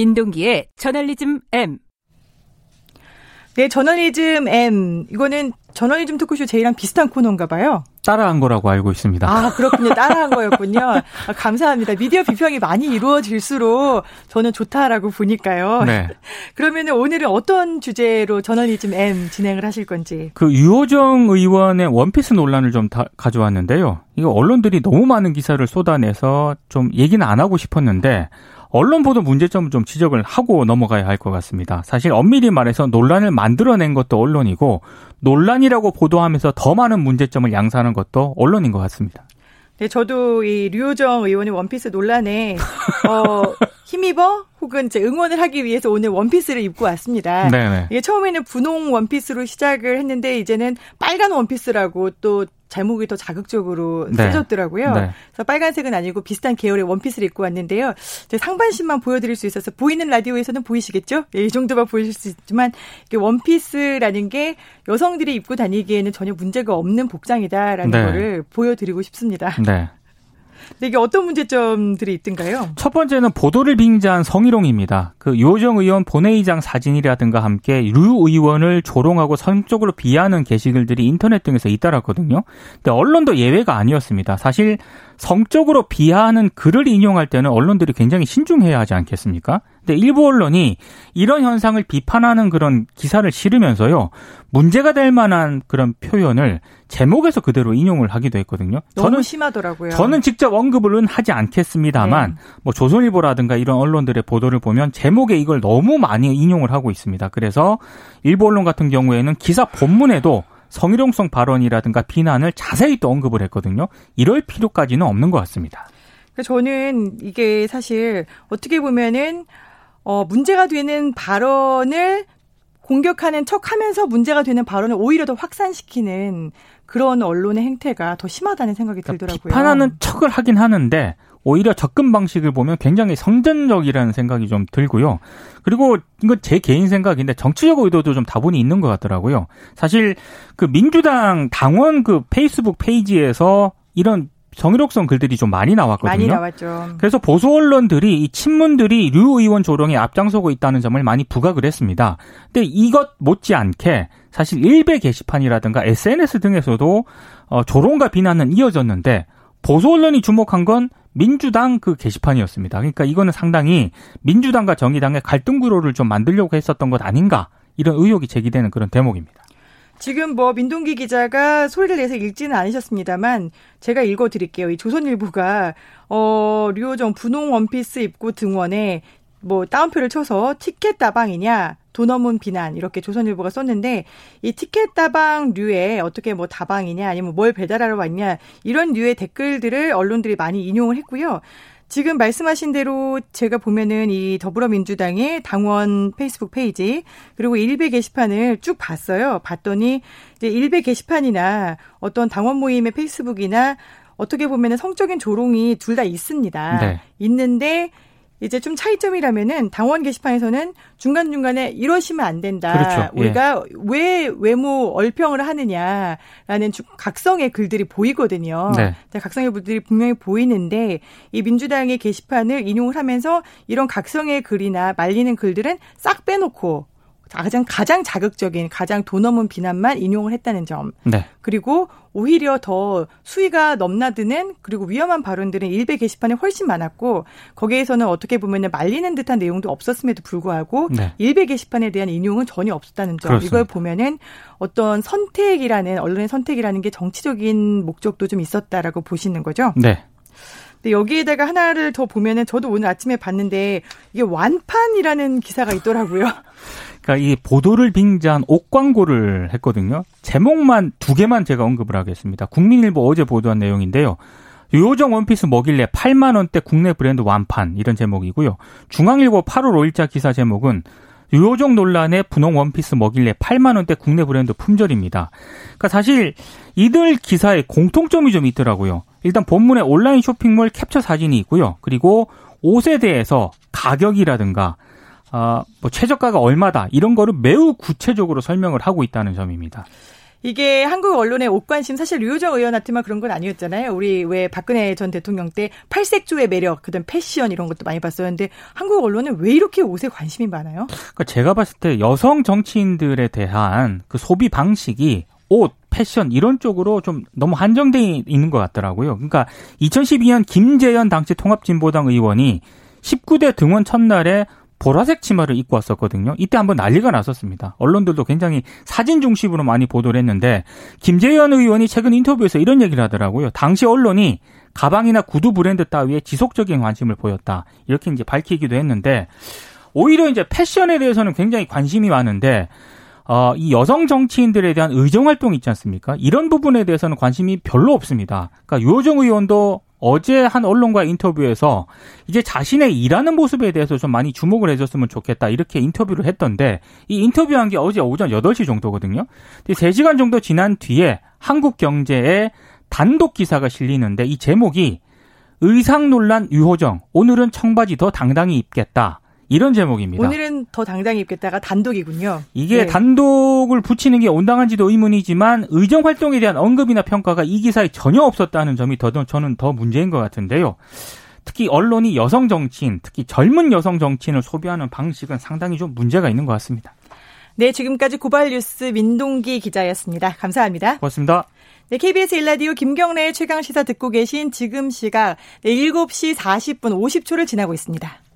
민동기의 저널리즘 M. 네, 저널리즘 M. 이거는 저널리즘 토크쇼 제이랑 비슷한 코너인가 봐요. 따라한 거라고 알고 있습니다. 아, 그렇군요. 따라한 거였군요. 아, 감사합니다. 미디어 비평이 많이 이루어질수록 저는 좋다라고 보니까요. 네. 그러면 오늘은 어떤 주제로 저널리즘 M 진행을 하실 건지. 그 유호정 의원의 원피스 논란을 좀 가져왔는데요. 이거 언론들이 너무 많은 기사를 쏟아내서 좀 얘기는 안 하고 싶었는데 언론 보도 문제점을 좀 지적을 하고 넘어가야 할 것 같습니다. 사실 엄밀히 말해서 논란을 만들어낸 것도 언론이고 논란이라고 보도하면서 더 많은 문제점을 양산하는 것도 언론인 것 같습니다. 네, 저도 이 류호정 의원의 원피스 논란에 어, 힘입어 혹은 제 응원을 하기 위해서 오늘 원피스를 입고 왔습니다. 네네. 이게 처음에는 분홍 원피스로 시작을 했는데 이제는 빨간 원피스라고 또 제목이 더 자극적으로 네. 쓰졌더라고요. 네. 그래서 빨간색은 아니고 비슷한 계열의 원피스를 입고 왔는데요. 상반신만 보여드릴 수 있어서 보이는 라디오에서는 보이시겠죠? 네, 이 정도만 보이실 수 있지만 원피스라는 게 여성들이 입고 다니기에는 전혀 문제가 없는 복장이다라는 네. 거를 보여드리고 싶습니다. 네. 네, 이게 어떤 문제점들이 있던가요? 첫 번째는 보도를 빙자한 성희롱입니다. 그 요정 의원 본회의장 사진이라든가 함께 류 의원을 조롱하고 성적으로 비하하는 게시글들이 인터넷 등에서 잇따랐거든요. 근데 언론도 예외가 아니었습니다. 사실 성적으로 비하하는 글을 인용할 때는 언론들이 굉장히 신중해야 하지 않겠습니까? 근데 일부 언론이 이런 현상을 비판하는 그런 기사를 실으면서요. 문제가 될 만한 그런 표현을 제목에서 그대로 인용을 하기도 했거든요. 너무 저는 심하더라고요. 저는 직접 언급은 하지 않겠습니다만 네. 뭐 조선일보라든가 이런 언론들의 보도를 보면 제목에 이걸 너무 많이 인용을 하고 있습니다. 그래서 일부 언론 같은 경우에는 기사 본문에도 성희롱성 발언이라든가 비난을 자세히 또 언급을 했거든요. 이럴 필요까지는 없는 것 같습니다. 저는 이게 사실 어떻게 보면은 어 문제가 되는 발언을 공격하는 척 하면서 문제가 되는 발언을 오히려 더 확산시키는 그런 언론의 행태가 더 심하다는 생각이 그러니까 들더라고요. 비판하는 척을 하긴 하는데 오히려 접근 방식을 보면 굉장히 성전적이라는 생각이 좀 들고요. 그리고 이건 제 개인 생각인데 정치적 의도도 좀 다분히 있는 것 같더라고요. 사실 그 민주당 당원 그 페이스북 페이지에서 이런 정의록성 글들이 좀 많이 나왔거든요. 많이 나왔죠. 그래서 보수 언론들이 이 친문들이 류 의원 조롱에 앞장서고 있다는 점을 많이 부각을 했습니다. 근데 이것 못지않게 사실 일베 게시판이라든가 SNS 등에서도 어, 조롱과 비난은 이어졌는데 보수 언론이 주목한 건 민주당 그 게시판이었습니다. 그러니까 이거는 상당히 민주당과 정의당의 갈등 구로를 좀 만들려고 했었던 것 아닌가 이런 의혹이 제기되는 그런 대목입니다. 지금 뭐 민동기 기자가 소리를 내서 읽지는 않으셨습니다만 제가 읽어 드릴게요. 이 조선일보가 어 류호정 분홍 원피스 입고 등원에 뭐 따옴표를 쳐서 티켓 다방이냐 도 넘는 비난 이렇게 조선일보가 썼는데 이 티켓 다방 류에 어떻게 뭐 다방이냐 아니면 뭘 배달하러 왔냐 이런 류의 댓글들을 언론들이 많이 인용을 했고요. 지금 말씀하신 대로 제가 보면은 이 더불어민주당의 당원 페이스북 페이지 그리고 일베 게시판을 쭉 봤어요. 봤더니 이제 일베 게시판이나 어떤 당원 모임의 페이스북이나 어떻게 보면은 성적인 조롱이 둘 다 있습니다. 네. 있는데 이제 좀 차이점이라면은 당원 게시판에서는 중간중간에 이러시면 안 된다. 그렇죠. 예. 우리가 예. 왜 외모 얼평을 하느냐라는 각성의 글들이 보이거든요. 네. 각성의 글들이 분명히 보이는데 이 민주당의 게시판을 인용을 하면서 이런 각성의 글이나 말리는 글들은 싹 빼놓고 가장 가장 자극적인 가장 돈 없는 비난만 인용을 했다는 점. 네. 그리고 오히려 더 수위가 넘나드는 그리고 위험한 발언들은 일베 게시판에 훨씬 많았고 거기에서는 어떻게 보면 말리는 듯한 내용도 없었음에도 불구하고 네. 일베 게시판에 대한 인용은 전혀 없었다는 점. 그렇습니다. 이걸 보면은 어떤 선택이라는 언론의 선택이라는 게 정치적인 목적도 좀 있었다라고 보시는 거죠. 네. 근데 여기에다가 하나를 더 보면은 저도 오늘 아침에 봤는데 이게 완판이라는 기사가 있더라고요. 그러니까 이 보도를 빙자한 옷 광고를 했거든요. 제목만 두 개만 제가 언급을 하겠습니다. 국민일보 어제 보도한 내용인데요. 요정 원피스 먹일래 8만 원대 국내 브랜드 완판 이런 제목이고요. 중앙일보 8월 5일자 기사 제목은 요정 논란에 분홍 원피스 먹일래 8만 원대 국내 브랜드 품절입니다. 그러니까 사실 이들 기사에 공통점이 좀 있더라고요. 일단 본문에 온라인 쇼핑몰 캡처 사진이 있고요. 그리고 옷에 대해서 가격이라든가 어, 뭐 최저가가 얼마다 이런 거를 매우 구체적으로 설명을 하고 있다는 점입니다. 이게 한국 언론의 옷관심 사실 류호정 의원한테만 그런 건 아니었잖아요. 우리 왜 박근혜 전 대통령 때 팔색조의 매력, 그다음 패션 이런 것도 많이 봤었는데 한국 언론은 왜 이렇게 옷에 관심이 많아요? 그러니까 제가 봤을 때 여성 정치인들에 대한 그 소비 방식이 옷, 패션 이런 쪽으로 좀 너무 한정돼 있는 것 같더라고요. 그러니까 2012년 김재현 당시 통합진보당 의원이 19대 등원 첫날에 보라색 치마를 입고 왔었거든요. 이때 한번 난리가 났었습니다. 언론들도 굉장히 사진 중심으로 많이 보도를 했는데 김재현 의원이 최근 인터뷰에서 이런 얘기를 하더라고요. 당시 언론이 가방이나 구두 브랜드 따위에 지속적인 관심을 보였다. 이렇게 이제 밝히기도 했는데 오히려 이제 패션에 대해서는 굉장히 관심이 많은데 어, 이 여성 정치인들에 대한 의정 활동 있지 않습니까? 이런 부분에 대해서는 관심이 별로 없습니다. 그러니까 유호정 의원도 어제 한 언론과 인터뷰에서 이제 자신의 일하는 모습에 대해서 좀 많이 주목을 해줬으면 좋겠다 이렇게 인터뷰를 했던데 이 인터뷰한 게 어제 오전 8시 정도거든요. 3시간 정도 지난 뒤에 한국경제에 단독 기사가 실리는데 이 제목이 의상 논란 유호정 오늘은 청바지 더 당당히 입겠다. 이런 제목입니다. 오늘은 더 당당히 입겠다가 단독이군요. 이게 네. 단독을 붙이는 게 온당한지도 의문이지만 의정 활동에 대한 언급이나 평가가 이 기사에 전혀 없었다는 점이 더 저는 더 문제인 것 같은데요. 특히 언론이 여성 정치인, 특히 젊은 여성 정치인을 소비하는 방식은 상당히 좀 문제가 있는 것 같습니다. 네, 지금까지 고발뉴스 민동기 기자였습니다. 감사합니다. 고맙습니다. 네, KBS 일라디오 김경래의 최강 시사 듣고 계신 지금 시각 7시 40분 50초를 지나고 있습니다.